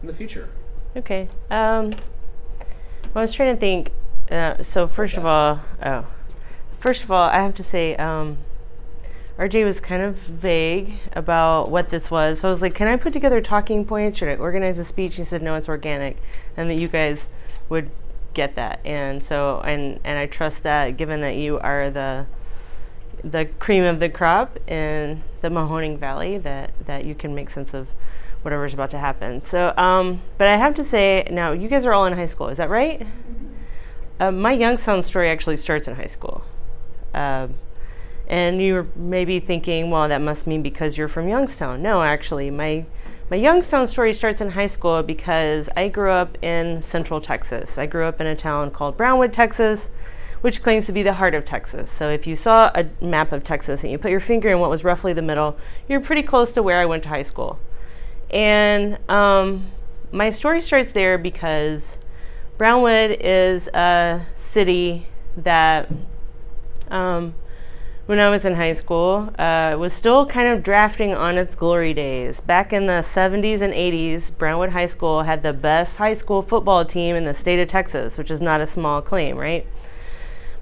in the future? Okay. Um, well, I was trying to think. Uh, so first of all, oh, first of all, I have to say, um, RJ was kind of vague about what this was. So I was like, "Can I put together talking points? Should I organize a speech?" He said, "No, it's organic," and that you guys would get that. And so, and and I trust that, given that you are the the cream of the crop in the Mahoning Valley, that that you can make sense of whatever's about to happen. So, um, but I have to say, now you guys are all in high school, is that right? Uh, my Youngstown story actually starts in high school. Uh, and you're maybe thinking, well, that must mean because you're from Youngstown. No, actually, my my Youngstown story starts in high school because I grew up in Central Texas. I grew up in a town called Brownwood, Texas, which claims to be the heart of Texas. So if you saw a map of Texas and you put your finger in what was roughly the middle, you're pretty close to where I went to high school. And um, my story starts there because Brownwood is a city that, um, when I was in high school, uh, was still kind of drafting on its glory days. Back in the 70s and 80s, Brownwood High School had the best high school football team in the state of Texas, which is not a small claim, right?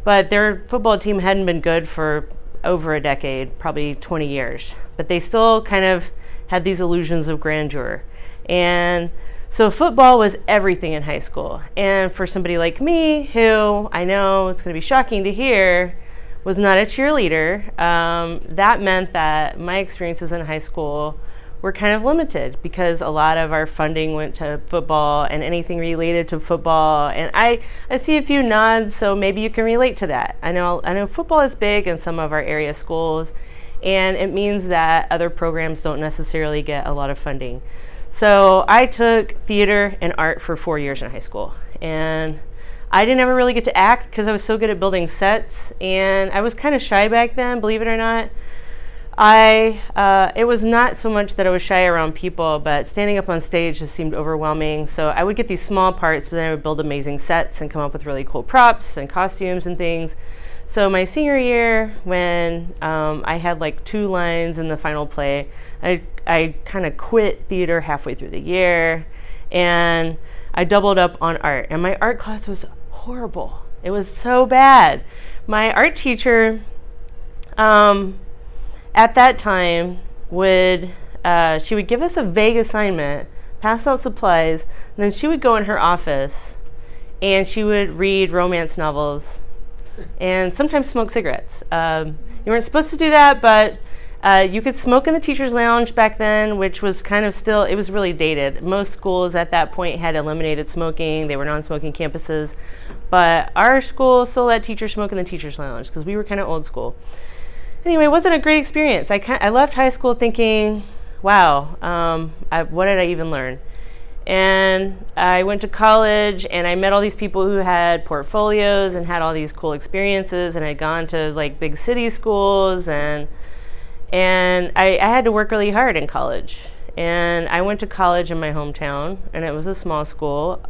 But their football team hadn't been good for over a decade, probably 20 years. But they still kind of had these illusions of grandeur. And so football was everything in high school. And for somebody like me, who I know it's going to be shocking to hear, was not a cheerleader, um, that meant that my experiences in high school were kind of limited because a lot of our funding went to football and anything related to football. And I, I see a few nods, so maybe you can relate to that. I know I know football is big in some of our area schools, and it means that other programs don't necessarily get a lot of funding. So I took theater and art for four years in high school, and I didn't ever really get to act because I was so good at building sets, and I was kind of shy back then, believe it or not. I uh, it was not so much that I was shy around people, but standing up on stage just seemed overwhelming. So I would get these small parts, but then I would build amazing sets and come up with really cool props and costumes and things. So my senior year, when um, I had like two lines in the final play, I I kind of quit theater halfway through the year, and I doubled up on art. And my art class was horrible. It was so bad. My art teacher, um, at that time, would uh, she would give us a vague assignment, pass out supplies, and then she would go in her office, and she would read romance novels and sometimes smoke cigarettes. Um, you weren't supposed to do that, but uh, you could smoke in the teacher's lounge back then, which was kind of still, it was really dated. Most schools at that point had eliminated smoking, they were non smoking campuses. But our school still let teachers smoke in the teacher's lounge because we were kind of old school. Anyway, it wasn't a great experience. I, I left high school thinking, wow, um, I, what did I even learn? And I went to college and I met all these people who had portfolios and had all these cool experiences and had gone to like big city schools and and I, I had to work really hard in college. And I went to college in my hometown and it was a small school,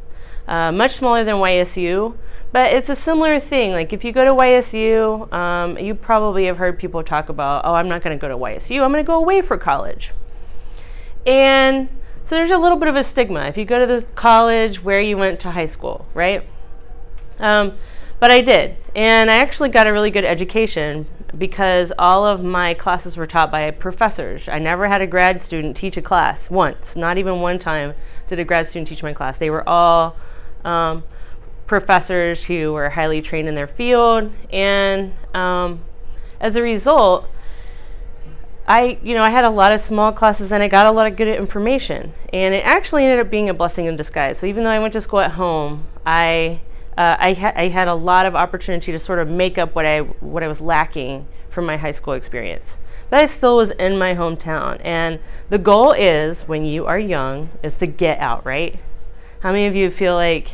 uh, much smaller than YSU, but it's a similar thing. Like if you go to YSU, um, you probably have heard people talk about, oh, I'm not going to go to YSU. I'm going to go away for college. And so there's a little bit of a stigma if you go to the college where you went to high school, right? Um, but I did. And I actually got a really good education because all of my classes were taught by professors. I never had a grad student teach a class once, not even one time did a grad student teach my class. They were all um, professors who were highly trained in their field. And um, as a result, I, you know, I had a lot of small classes and I got a lot of good information. And it actually ended up being a blessing in disguise. So even though I went to school at home, I, uh, I, ha- I had a lot of opportunity to sort of make up what I, what I was lacking from my high school experience. But I still was in my hometown. And the goal is, when you are young, is to get out, right? How many of you feel like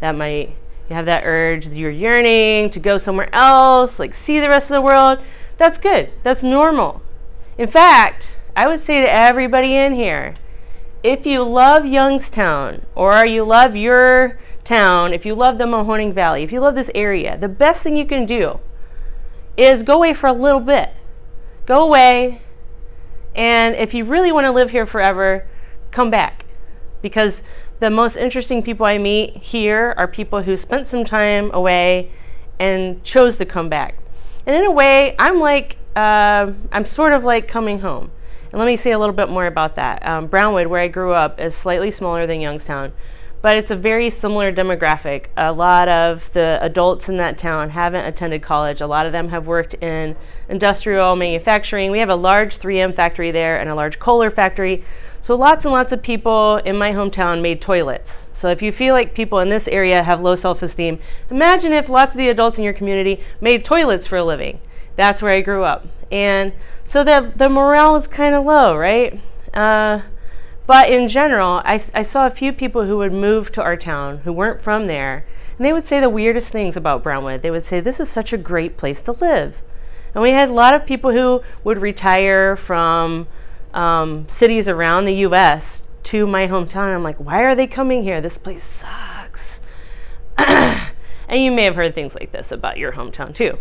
that might, you have that urge, you're yearning to go somewhere else, like see the rest of the world? That's good. That's normal in fact, I would say to everybody in here if you love Youngstown or you love your town, if you love the Mahoning Valley, if you love this area, the best thing you can do is go away for a little bit. Go away, and if you really want to live here forever, come back. because the most interesting people I meet here are people who spent some time away and chose to come back. And in a way, I'm like, uh, I'm sort of like coming home. And let me say a little bit more about that. Um, Brownwood, where I grew up, is slightly smaller than Youngstown, but it's a very similar demographic. A lot of the adults in that town haven't attended college. A lot of them have worked in industrial manufacturing. We have a large 3M factory there and a large Kohler factory. So lots and lots of people in my hometown made toilets. So if you feel like people in this area have low self-esteem, imagine if lots of the adults in your community made toilets for a living. That's where I grew up. And so the, the morale was kind of low, right? Uh, but in general, I, I saw a few people who would move to our town who weren't from there, and they would say the weirdest things about Brownwood. They would say, This is such a great place to live. And we had a lot of people who would retire from um, cities around the US to my hometown. I'm like, why are they coming here? This place sucks. and you may have heard things like this about your hometown too.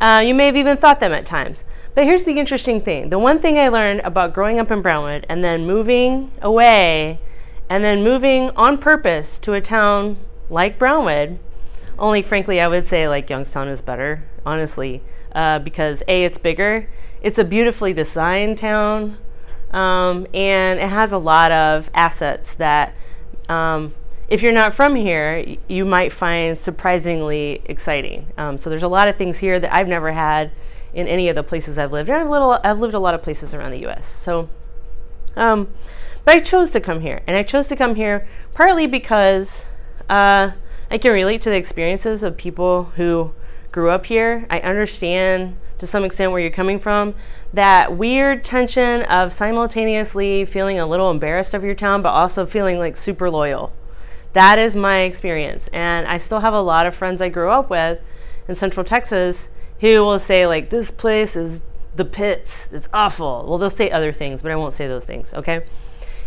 Uh, you may have even thought them at times. But here's the interesting thing the one thing I learned about growing up in Brownwood and then moving away and then moving on purpose to a town like Brownwood, only frankly, I would say like Youngstown is better, honestly, uh, because A, it's bigger, it's a beautifully designed town. Um, and it has a lot of assets that, um, if you're not from here, you might find surprisingly exciting. Um, so there's a lot of things here that I've never had in any of the places I've lived. I've, little, I've lived a lot of places around the U.S. So, um, but I chose to come here, and I chose to come here partly because uh, I can relate to the experiences of people who grew up here. I understand to some extent where you're coming from that weird tension of simultaneously feeling a little embarrassed of your town, but also feeling like super loyal. That is my experience. And I still have a lot of friends I grew up with in Central Texas who will say, like, this place is the pits, it's awful. Well, they'll say other things, but I won't say those things, okay?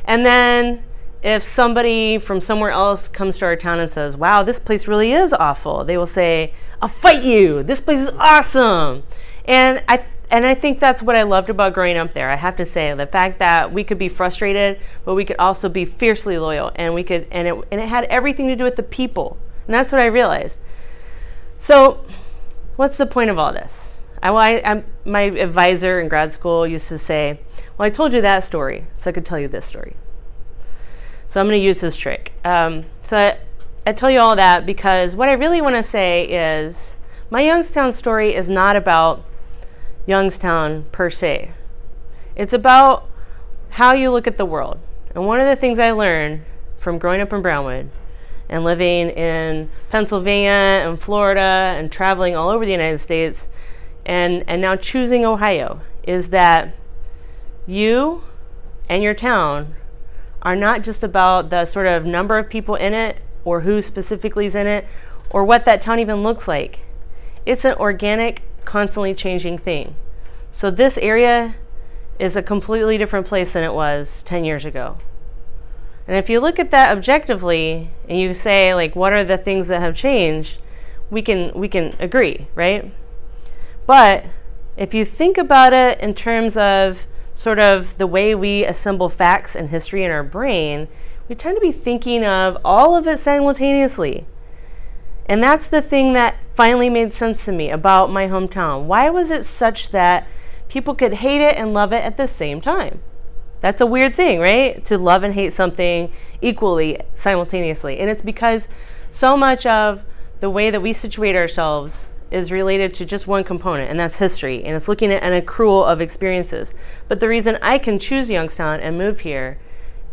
And then if somebody from somewhere else comes to our town and says, wow, this place really is awful, they will say, I'll fight you. This place is awesome. And I and I think that's what I loved about growing up there. I have to say the fact that we could be frustrated, but we could also be fiercely loyal, and we could and it and it had everything to do with the people, and that's what I realized. So, what's the point of all this? I, I, I my advisor in grad school used to say, "Well, I told you that story, so I could tell you this story." So I'm going to use this trick. Um, so I, I tell you all that because what I really want to say is my Youngstown story is not about Youngstown per se. It's about how you look at the world. And one of the things I learned from growing up in Brownwood and living in Pennsylvania and Florida and traveling all over the United States and, and now choosing Ohio is that you and your town are not just about the sort of number of people in it or who specifically is in it or what that town even looks like. It's an organic, constantly changing thing. So this area is a completely different place than it was 10 years ago. And if you look at that objectively and you say like what are the things that have changed, we can we can agree, right? But if you think about it in terms of sort of the way we assemble facts and history in our brain, we tend to be thinking of all of it simultaneously. And that's the thing that finally made sense to me about my hometown. Why was it such that people could hate it and love it at the same time? That's a weird thing, right? To love and hate something equally, simultaneously. And it's because so much of the way that we situate ourselves is related to just one component, and that's history. And it's looking at an accrual of experiences. But the reason I can choose Youngstown and move here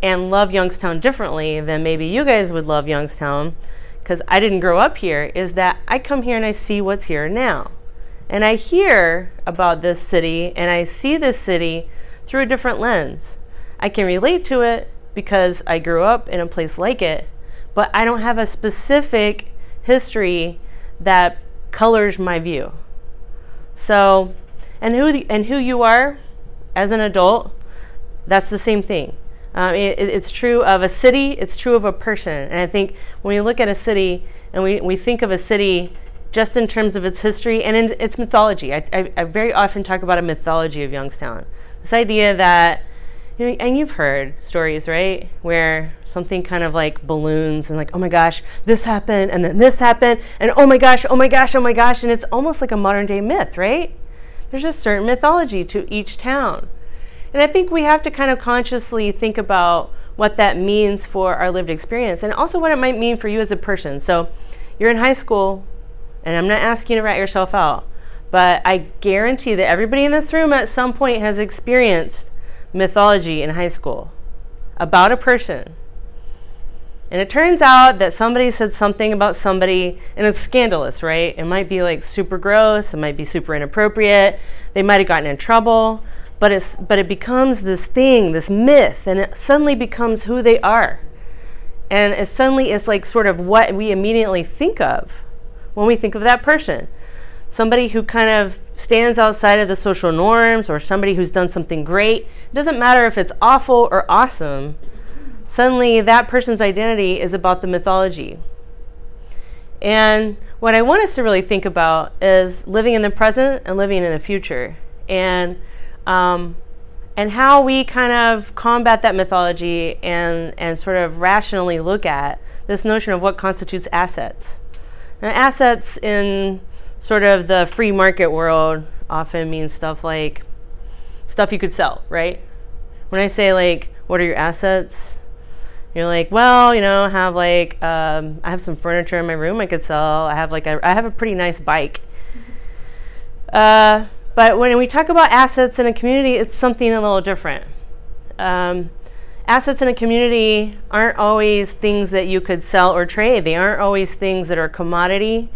and love Youngstown differently than maybe you guys would love Youngstown, because I didn't grow up here, is that I come here and I see what's here now. And I hear about this city and I see this city through a different lens. I can relate to it because I grew up in a place like it, but I don't have a specific history that colors my view. So, and who the, and who you are as an adult, that's the same thing. Um, it, it's true of a city. It's true of a person. And I think when we look at a city and we, we think of a city just in terms of its history and in its mythology, I, I, I very often talk about a mythology of Youngstown. This idea that You know, and you've heard stories, right? Where something kind of like balloons and like, oh my gosh, this happened, and then this happened, and oh my gosh, oh my gosh, oh my gosh. And it's almost like a modern day myth, right? There's a certain mythology to each town. And I think we have to kind of consciously think about what that means for our lived experience and also what it might mean for you as a person. So you're in high school, and I'm not asking you to rat yourself out, but I guarantee that everybody in this room at some point has experienced mythology in high school about a person. And it turns out that somebody said something about somebody, and it's scandalous, right? It might be like super gross, it might be super inappropriate, they might have gotten in trouble, but it's but it becomes this thing, this myth, and it suddenly becomes who they are. And it suddenly is like sort of what we immediately think of when we think of that person. Somebody who kind of stands outside of the social norms or somebody who's done something great. It doesn't matter if it's awful or awesome. Suddenly, that person's identity is about the mythology. And what I want us to really think about is living in the present and living in the future. And um, and how we kind of combat that mythology and, and sort of rationally look at this notion of what constitutes assets. Now, assets in sort of the free market world often means stuff like stuff you could sell, right? When I say like, what are your assets? You're like, well, you know, have like, um, I have some furniture in my room I could sell. I have like, a, I have a pretty nice bike. Uh, but when we talk about assets in a community, it's something a little different. Um, assets in a community aren't always things that you could sell or trade. They aren't always things that are commodity.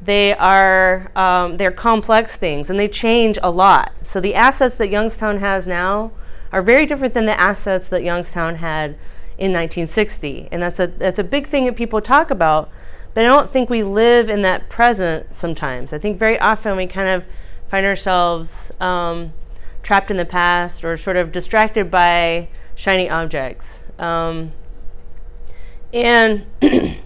They are um, they're complex things, and they change a lot. So the assets that Youngstown has now are very different than the assets that Youngstown had in 1960, and that's a that's a big thing that people talk about. But I don't think we live in that present sometimes. I think very often we kind of find ourselves um, trapped in the past or sort of distracted by shiny objects. Um, and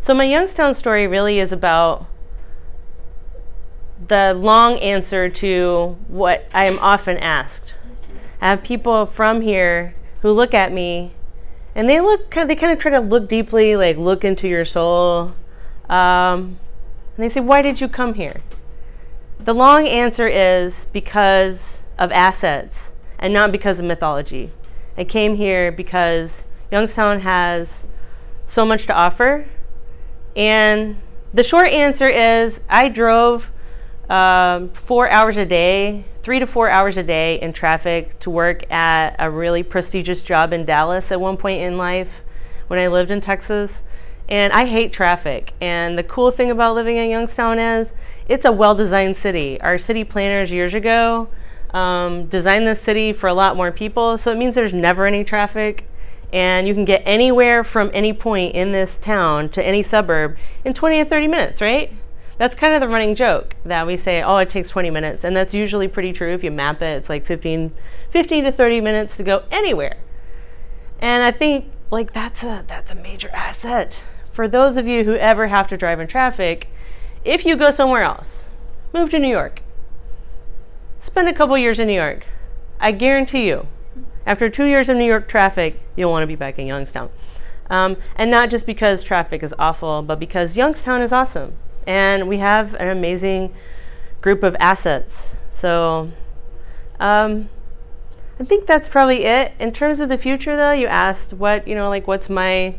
so my Youngstown story really is about the long answer to what I am often asked. I have people from here who look at me and they look kind of, they kind of try to look deeply, like look into your soul. Um, and they say, Why did you come here? The long answer is because of assets and not because of mythology. I came here because Youngstown has so much to offer. And the short answer is I drove um, four hours a day, three to four hours a day in traffic to work at a really prestigious job in Dallas at one point in life when I lived in Texas. And I hate traffic. And the cool thing about living in Youngstown is it's a well designed city. Our city planners years ago um, designed this city for a lot more people. So it means there's never any traffic. And you can get anywhere from any point in this town to any suburb in 20 to 30 minutes, right? That's kind of the running joke that we say, oh, it takes 20 minutes. And that's usually pretty true. If you map it, it's like 15, 15 to 30 minutes to go anywhere. And I think like that's a that's a major asset for those of you who ever have to drive in traffic, if you go somewhere else, move to New York, spend a couple years in New York, I guarantee you, after two years of New York traffic, you'll want to be back in Youngstown. Um, and not just because traffic is awful, but because Youngstown is awesome. And we have an amazing group of assets. So um, I think that's probably it. In terms of the future, though, you asked what, you know, like what's my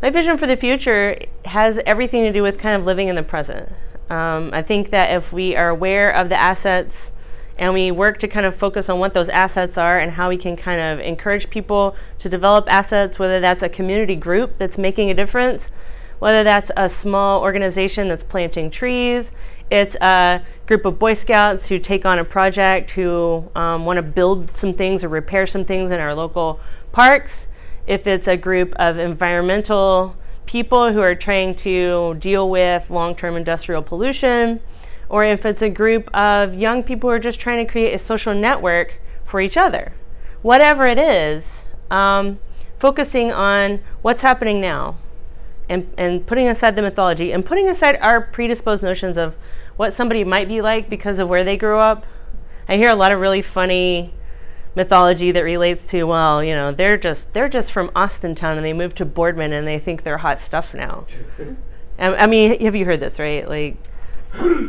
my vision for the future has everything to do with kind of living in the present. Um, I think that if we are aware of the assets and we work to kind of focus on what those assets are and how we can kind of encourage people to develop assets, whether that's a community group that's making a difference, whether that's a small organization that's planting trees, it's a group of Boy Scouts who take on a project who um, want to build some things or repair some things in our local parks if it's a group of environmental people who are trying to deal with long term industrial pollution, or if it's a group of young people who are just trying to create a social network for each other. Whatever it is, um, focusing on what's happening now and, and putting aside the mythology and putting aside our predisposed notions of what somebody might be like because of where they grew up. I hear a lot of really funny mythology that relates to well, you know, they're just they're just from Austintown and they moved to Boardman and they think they're hot stuff now. I, I mean, have you heard this, right? Like,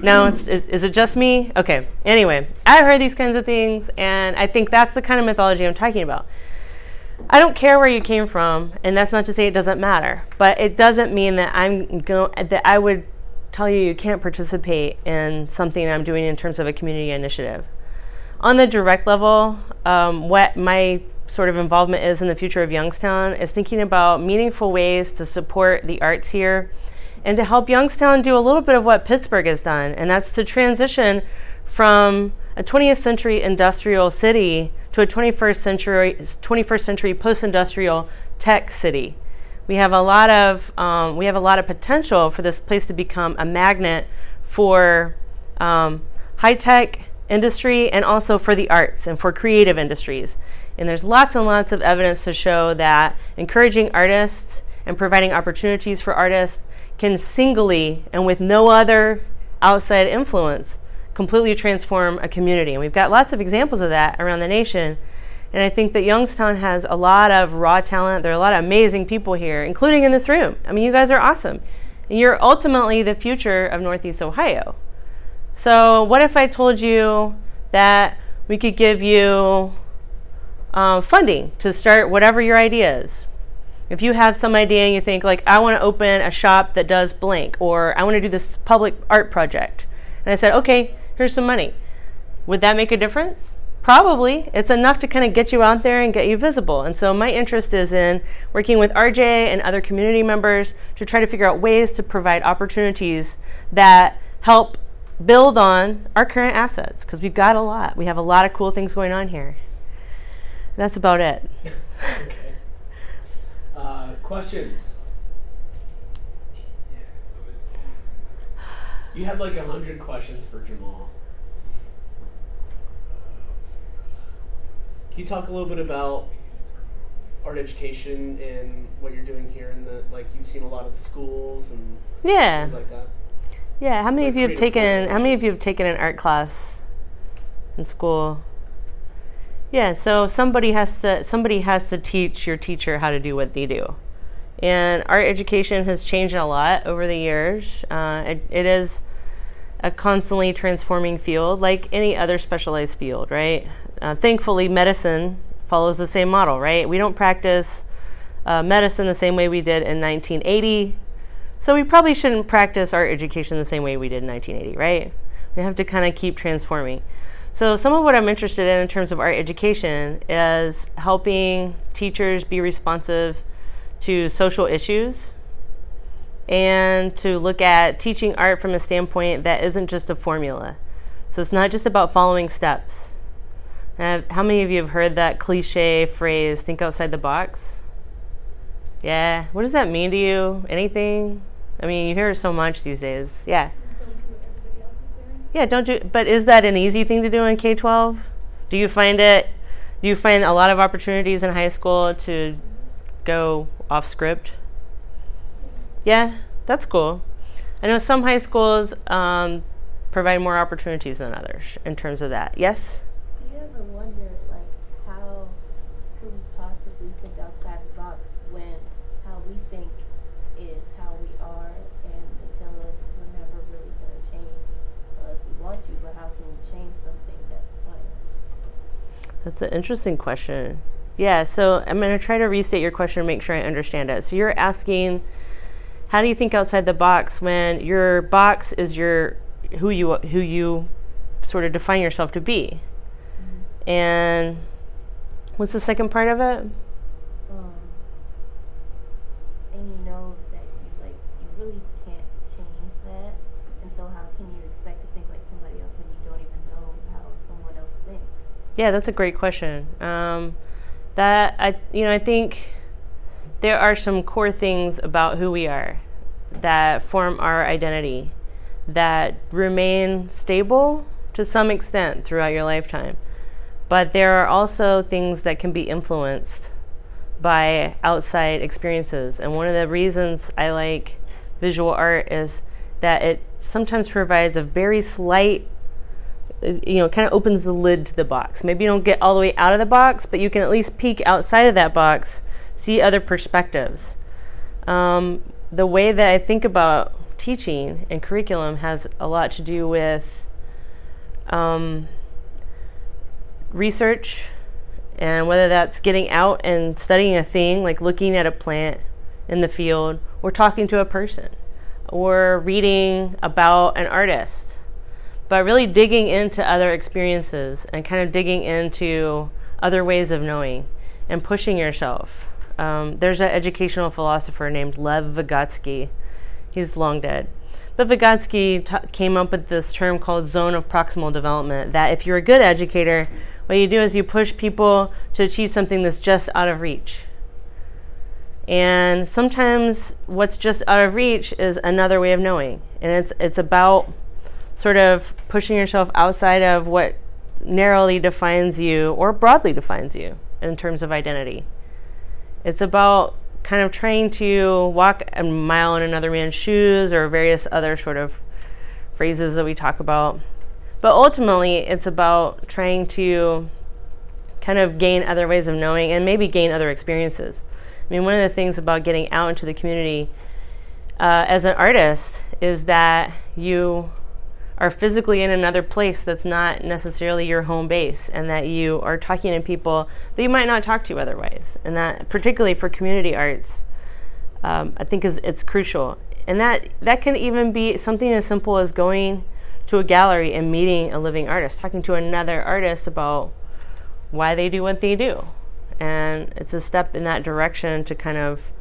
no, it's is, is it just me? Okay. Anyway, I've heard these kinds of things, and I think that's the kind of mythology I'm talking about. I don't care where you came from, and that's not to say it doesn't matter, but it doesn't mean that I'm going that I would tell you you can't participate in something I'm doing in terms of a community initiative. On the direct level, um, what my sort of involvement is in the future of Youngstown is thinking about meaningful ways to support the arts here and to help Youngstown do a little bit of what Pittsburgh has done, and that's to transition from a 20th century industrial city to a 21st century 21st century post-industrial tech city. We have a lot of um, we have a lot of potential for this place to become a magnet for um, high tech industry and also for the arts and for creative industries. And there's lots and lots of evidence to show that encouraging artists and providing opportunities for artists can singly and with no other outside influence completely transform a community. And we've got lots of examples of that around the nation. And I think that Youngstown has a lot of raw talent. There are a lot of amazing people here, including in this room. I mean, you guys are awesome. And you're ultimately the future of Northeast Ohio. So, what if I told you that we could give you uh, funding to start whatever your idea is? If you have some idea and you think, like, I want to open a shop that does blank, or I want to do this public art project, and I said, okay, here's some money, would that make a difference? Probably. It's enough to kind of get you out there and get you visible. And so, my interest is in working with RJ and other community members to try to figure out ways to provide opportunities that help build on our current assets because we've got a lot. We have a lot of cool things going on here. That's about it. okay. Uh, questions? You had like a hundred questions for Jamal. Can you talk a little bit about art education and what you're doing here in the like you've seen a lot of the schools and Yeah. things like that? Yeah, how many of you have taken how many of you have taken an art class in school? Yeah, so somebody has to somebody has to teach your teacher how to do what they do. And art education has changed a lot over the years. Uh, it, it is a constantly transforming field, like any other specialized field, right? Uh, thankfully, medicine follows the same model, right? We don't practice uh, medicine the same way we did in 1980. So we probably shouldn't practice art education the same way we did in 1980, right? We have to kind of keep transforming. So some of what I'm interested in in terms of art education is helping teachers be responsive to social issues and to look at teaching art from a standpoint that isn't just a formula. So it's not just about following steps. Uh, how many of you have heard that cliche phrase, think outside the box? Yeah. What does that mean to you? Anything? I mean, you hear it so much these days. Yeah. Yeah, don't do but is that an easy thing to do in K 12? Do you find it do you find a lot of opportunities in high school to go off script? Yeah, that's cool. I know some high schools um, provide more opportunities than others in terms of that. Yes? Do you ever wonder, like, how could we possibly think outside the box when how we think is how we are, and they tell us we're never really going to change unless we want to, but how can we change something that's fun? That's an interesting question. Yeah, so I'm going to try to restate your question and make sure I understand it. So you're asking, how do you think outside the box when your box is your who you who you sort of define yourself to be? And what's the second part of it? Um, and you know that you like you really can't change that, and so how can you expect to think like somebody else when you don't even know how someone else thinks? Yeah, that's a great question. Um, that I, you know, I think there are some core things about who we are that form our identity that remain stable to some extent throughout your lifetime. But there are also things that can be influenced by outside experiences. And one of the reasons I like visual art is that it sometimes provides a very slight you know, kind of opens the lid to the box. Maybe you don't get all the way out of the box, but you can at least peek outside of that box, see other perspectives. Um, the way that I think about teaching and curriculum has a lot to do with um, research and whether that's getting out and studying a thing, like looking at a plant in the field, or talking to a person, or reading about an artist. But really digging into other experiences and kind of digging into other ways of knowing and pushing yourself. Um, there's an educational philosopher named Lev Vygotsky. He's long dead. But Vygotsky t- came up with this term called zone of proximal development that if you're a good educator, what you do is you push people to achieve something that's just out of reach. And sometimes what's just out of reach is another way of knowing. And it's it's about sort of pushing yourself outside of what narrowly defines you or broadly defines you in terms of identity. It's about kind of trying to walk a mile in another man's shoes or various other sort of phrases that we talk about. But ultimately, it's about trying to kind of gain other ways of knowing and maybe gain other experiences. I mean, one of the things about getting out into the community uh, as an artist is that you are physically in another place that's not necessarily your home base and that you are talking to people that you might not talk to otherwise and that particularly for community arts um, i think is it's crucial and that that can even be something as simple as going to a gallery and meeting a living artist, talking to another artist about why they do what they do. And it's a step in that direction to kind of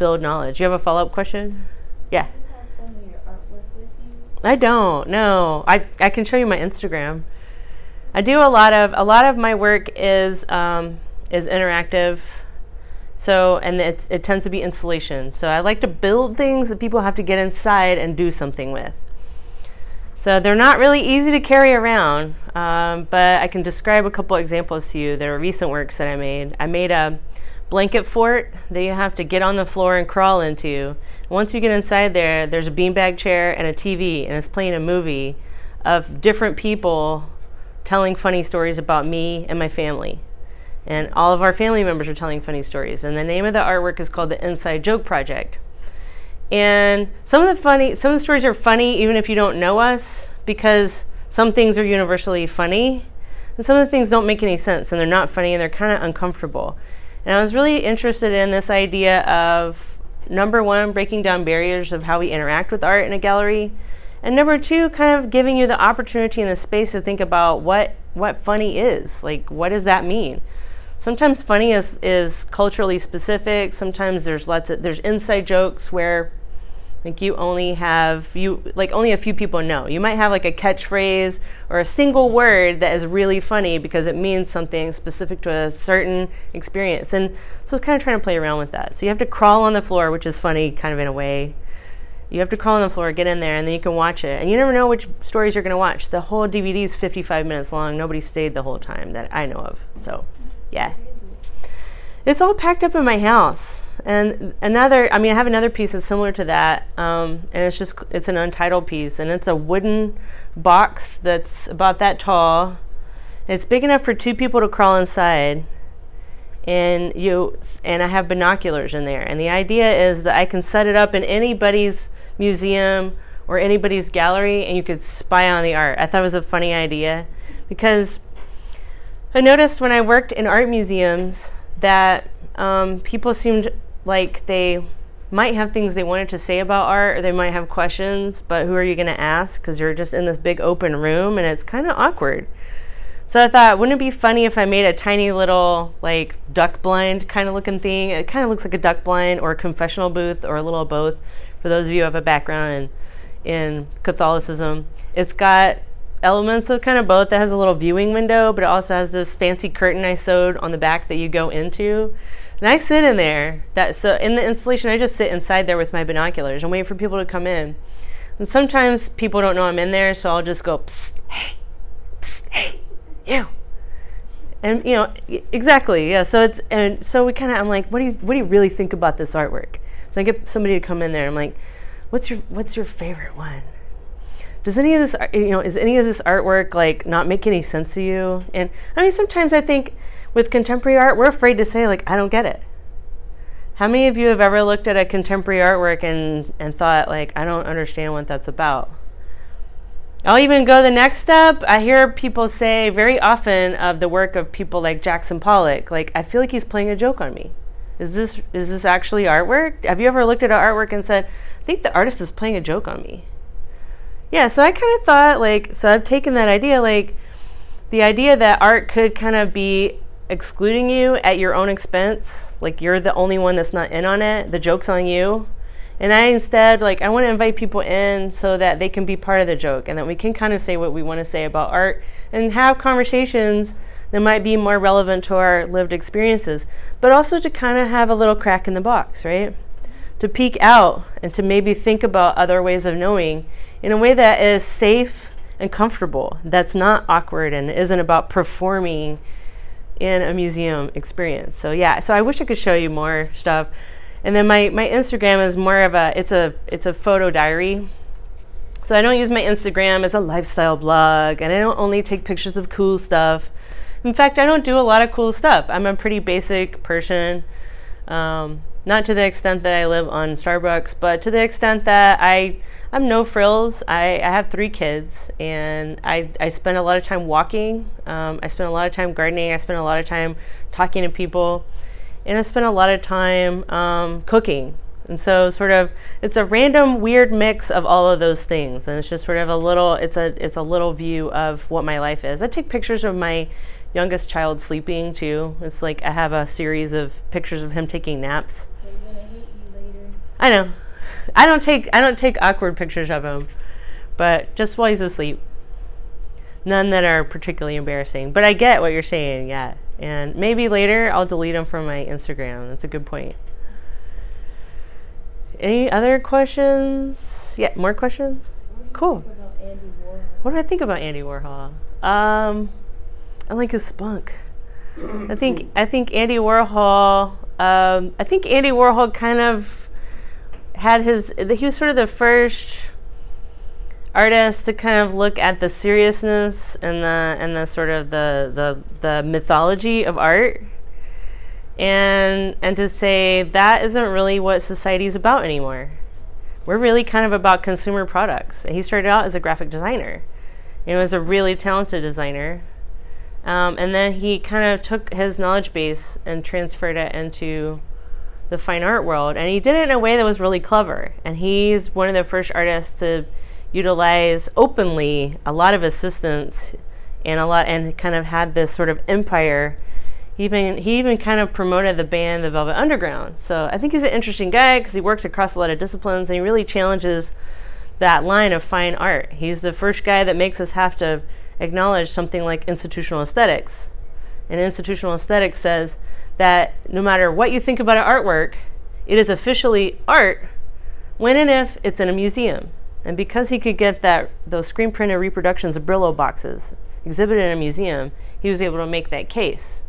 build knowledge. You have a follow up question? Yeah. I don't. No. I I can show you my Instagram. I do a lot of a lot of my work is um, is interactive. So and it it tends to be installation. So I like to build things that people have to get inside and do something with. So they're not really easy to carry around, um, but I can describe a couple examples to you. There are recent works that I made. I made a blanket fort that you have to get on the floor and crawl into. Once you get inside there, there's a beanbag chair and a TV, and it's playing a movie of different people telling funny stories about me and my family. And all of our family members are telling funny stories. And the name of the artwork is called the Inside Joke Project. And some of the funny, some of the stories are funny even if you don't know us, because some things are universally funny, and some of the things don't make any sense, and they're not funny, and they're kind of uncomfortable. And I was really interested in this idea of number one, breaking down barriers of how we interact with art in a gallery, and number two, kind of giving you the opportunity and the space to think about what what funny is. Like, what does that mean? Sometimes funny is is culturally specific. Sometimes there's lots of there's inside jokes where like you only have you like only a few people know. You might have like a catchphrase or a single word that is really funny because it means something specific to a certain experience. And so it's kind of trying to play around with that. So you have to crawl on the floor, which is funny kind of in a way. You have to crawl on the floor, get in there, and then you can watch it. And you never know which stories you're going to watch. The whole DVD is 55 minutes long. Nobody stayed the whole time that I know of. So, yeah. It's all packed up in my house. And another, I mean, I have another piece that's similar to that, um, and it's just it's an untitled piece, and it's a wooden box that's about that tall. It's big enough for two people to crawl inside, and you and I have binoculars in there. And the idea is that I can set it up in anybody's museum or anybody's gallery, and you could spy on the art. I thought it was a funny idea because I noticed when I worked in art museums that um, people seemed like they might have things they wanted to say about art or they might have questions, but who are you going to ask? Because you're just in this big open room and it's kind of awkward. So I thought, wouldn't it be funny if I made a tiny little, like, duck blind kind of looking thing? It kind of looks like a duck blind or a confessional booth or a little both. For those of you who have a background in, in Catholicism, it's got elements of kind of both. It has a little viewing window, but it also has this fancy curtain I sewed on the back that you go into. And I sit in there. That so in the installation, I just sit inside there with my binoculars and wait for people to come in. And sometimes people don't know I'm in there, so I'll just go, psst, hey, psst, hey, you. And you know exactly, yeah. So it's and so we kind of I'm like, what do you what do you really think about this artwork? So I get somebody to come in there. I'm like, what's your what's your favorite one? Does any of this uh, you know is any of this artwork like not make any sense to you and i mean sometimes i think with contemporary art we're afraid to say like i don't get it how many of you have ever looked at a contemporary artwork and and thought like i don't understand what that's about I'll even go the next step. I hear people say very often of the work of people like Jackson Pollock, like I feel like he's playing a joke on me. Is this is this actually artwork? Have you ever looked at an artwork and said, I think the artist is playing a joke on me? Yeah, so I kind of thought like so I've taken that idea like the idea that art could kind of be excluding you at your own expense, like you're the only one that's not in on it, the joke's on you and I instead like I want to invite people in so that they can be part of the joke and that we can kind of say what we want to say about art and have conversations that might be more relevant to our lived experiences, but also to kind of have a little crack in the box, right? To peek out and to maybe think about other ways of knowing in a way that is safe and comfortable, that's not awkward and isn't about performing in a museum experience. So yeah, so I wish I could show you more stuff. And then my, my Instagram is more of a it's a it's a photo diary. So I don't use my Instagram as a lifestyle blog and I don't only take pictures of cool stuff. In fact, I don't do a lot of cool stuff. I'm a pretty basic person. Um, not to the extent that I live on Starbucks, but to the extent that I I'm no frills. I, I have three kids, and I, I spend a lot of time walking. Um, I spend a lot of time gardening. I spend a lot of time talking to people and I spend a lot of time um, cooking. And so, sort of, it's a random, weird mix of all of those things, and it's just sort of a little. It's a it's a little view of what my life is. I take pictures of my youngest child sleeping too. It's like I have a series of pictures of him taking naps. I know. I don't take I don't take awkward pictures of him, but just while he's asleep. None that are particularly embarrassing, but I get what you're saying. Yeah. And maybe later I'll delete them from my Instagram. That's a good point. Any other questions? Yeah, more questions? Cool. What do I think about Andy Warhol? Um, I like his spunk. I think I think Andy Warhol. Um, I think Andy Warhol kind of had his. He was sort of the first artist to kind of look at the seriousness and the and the sort of the the, the mythology of art and and to say that isn't really what society's about anymore. We're really kind of about consumer products. And he started out as a graphic designer. He was a really talented designer. Um, and then he kind of took his knowledge base and transferred it into the fine art world. And he did it in a way that was really clever. And he's one of the first artists to utilize openly a lot of assistants and a lot and kind of had this sort of empire he even he even kind of promoted the band the velvet underground so i think he's an interesting guy because he works across a lot of disciplines and he really challenges that line of fine art he's the first guy that makes us have to acknowledge something like institutional aesthetics and institutional aesthetics says that no matter what you think about an artwork it is officially art when and if it's in a museum and because he could get that those screen printed reproductions of Brillo boxes exhibited in a museum, he was able to make that case.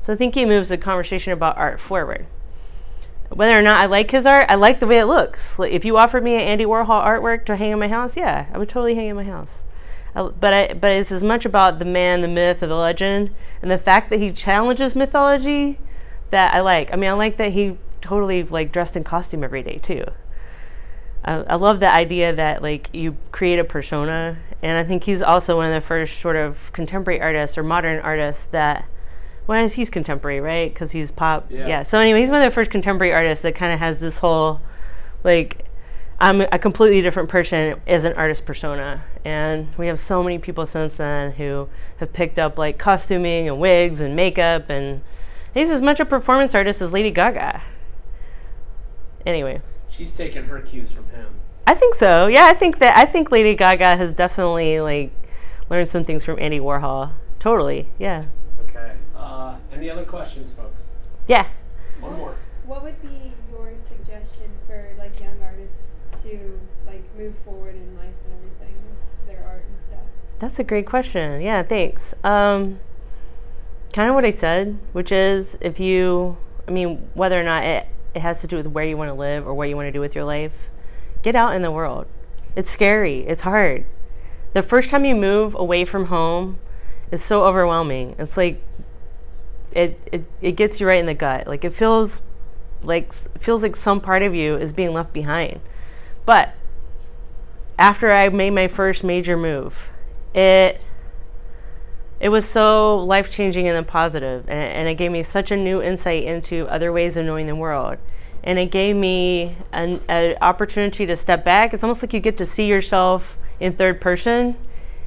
So I think he moves the conversation about art forward. Whether or not I like his art, I like the way it looks. If you offered me an Andy Warhol artwork to hang in my house, yeah, I would totally hang in my house. But I, but it's as much about the man, the myth, or the legend, and the fact that he challenges mythology that I like. I mean, I like that he totally like dressed in costume every day too. I, I love the idea that like you create a persona, and I think he's also one of the first sort of contemporary artists or modern artists that. Well, he's contemporary, right? Because he's pop. Yeah. yeah. So anyway, he's one of the first contemporary artists that kind of has this whole, like, I'm a completely different person as an artist persona. And we have so many people since then who have picked up like costuming and wigs and makeup. And he's as much a performance artist as Lady Gaga. Anyway. She's taken her cues from him. I think so. Yeah, I think that I think Lady Gaga has definitely like learned some things from Andy Warhol. Totally. Yeah. Okay. Uh, any other questions, folks? Yeah. One more. What would be your suggestion for like young artists to like move forward in life and everything with their art and stuff? That's a great question. Yeah, thanks. Um, kind of what I said, which is if you, I mean, whether or not it it has to do with where you want to live or what you want to do with your life. Get out in the world. It's scary. It's hard. the first time you move away from home is so overwhelming. It's like it, it it gets you right in the gut. Like it feels like feels like some part of you is being left behind. But after I made my first major move, it it was so life changing and positive, and, and it gave me such a new insight into other ways of knowing the world. And it gave me an, an opportunity to step back. It's almost like you get to see yourself in third person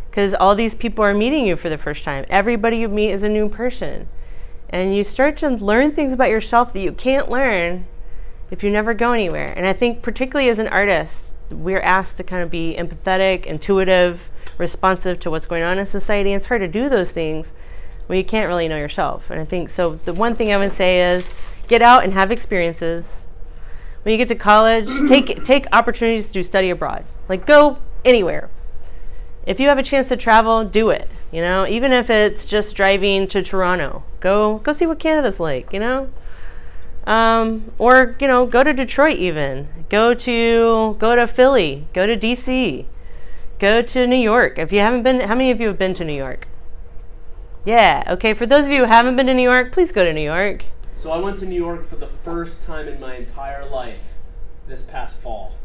because all these people are meeting you for the first time. Everybody you meet is a new person. And you start to learn things about yourself that you can't learn if you never go anywhere. And I think, particularly as an artist, we're asked to kind of be empathetic, intuitive, responsive to what's going on in society. And it's hard to do those things when you can't really know yourself. And I think so. The one thing I would say is get out and have experiences. When you get to college, take take opportunities to study abroad. Like go anywhere. If you have a chance to travel, do it. You know, even if it's just driving to Toronto, go go see what Canada's like. You know, um, or you know, go to Detroit. Even go to go to Philly, go to DC, go to New York. If you haven't been, how many of you have been to New York? Yeah. Okay. For those of you who haven't been to New York, please go to New York. So I went to New York for the first time in my entire life this past fall.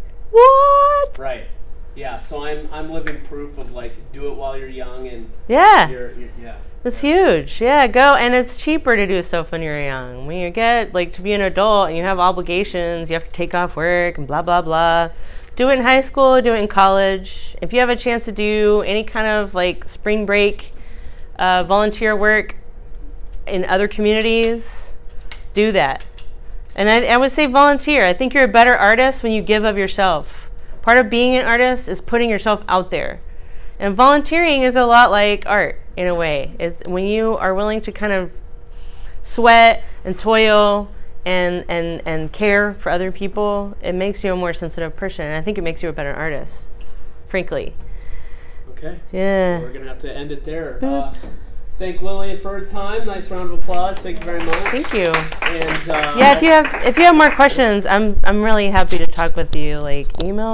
Yeah. So I'm I'm living proof of like do it while you're young and Yeah. you're, you're yeah. That's huge. Yeah, go. And it's cheaper to do stuff when you're young. When you get like to be an adult and you have obligations, you have to take off work and blah blah blah. Do it in high school, do it in college. If you have a chance to do any kind of like spring break uh, volunteer work in other communities, do that. And I, I would say volunteer. I think you're a better artist when you give of yourself. Part of being an artist is putting yourself out there. And volunteering is a lot like art in a way. It's when you are willing to kind of sweat and toil and, and, and care for other people, it makes you a more sensitive person. And I think it makes you a better artist, frankly. Okay. Yeah. We're gonna have to end it there. Uh, thank Lily for her time. Nice round of applause. Thank you very much. Thank you. And uh, Yeah, if you have if you have more questions, I'm I'm really happy to talk with you. Like email